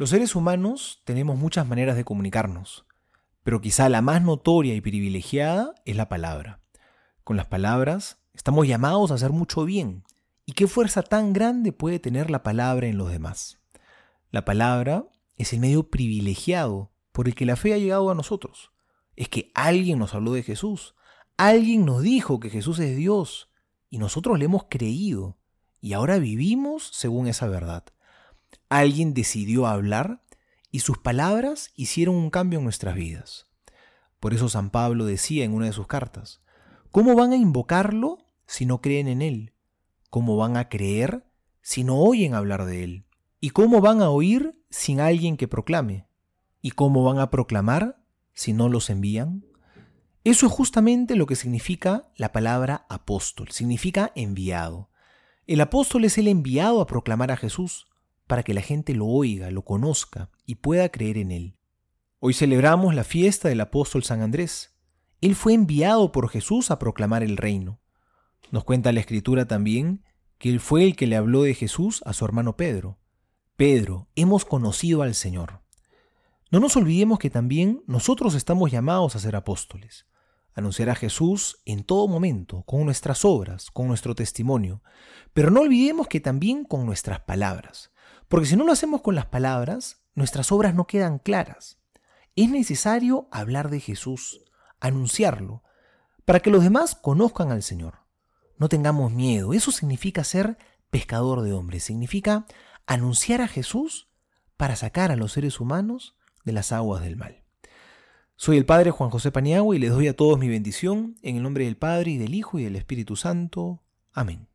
Los seres humanos tenemos muchas maneras de comunicarnos, pero quizá la más notoria y privilegiada es la palabra. Con las palabras estamos llamados a hacer mucho bien. ¿Y qué fuerza tan grande puede tener la palabra en los demás? La palabra es el medio privilegiado por el que la fe ha llegado a nosotros. Es que alguien nos habló de Jesús, alguien nos dijo que Jesús es Dios, y nosotros le hemos creído, y ahora vivimos según esa verdad. Alguien decidió hablar y sus palabras hicieron un cambio en nuestras vidas. Por eso San Pablo decía en una de sus cartas, ¿cómo van a invocarlo si no creen en Él? ¿Cómo van a creer si no oyen hablar de Él? ¿Y cómo van a oír sin alguien que proclame? ¿Y cómo van a proclamar si no los envían? Eso es justamente lo que significa la palabra apóstol, significa enviado. El apóstol es el enviado a proclamar a Jesús, para que la gente lo oiga, lo conozca y pueda creer en él. Hoy celebramos la fiesta del apóstol San Andrés. Él fue enviado por Jesús a proclamar el reino. Nos cuenta la escritura también que él fue el que le habló de Jesús a su hermano Pedro. Pedro, hemos conocido al Señor. No nos olvidemos que también nosotros estamos llamados a ser apóstoles, anunciar a Jesús en todo momento, con nuestras obras, con nuestro testimonio, pero no olvidemos que también con nuestras palabras. Porque si no lo hacemos con las palabras, nuestras obras no quedan claras. Es necesario hablar de Jesús, anunciarlo, para que los demás conozcan al Señor. No tengamos miedo, eso significa ser pescador de hombres, significa anunciar a Jesús para sacar a los seres humanos de las aguas del mal. Soy el Padre Juan José Paniagua y les doy a todos mi bendición en el nombre del Padre y del Hijo y del Espíritu Santo. Amén.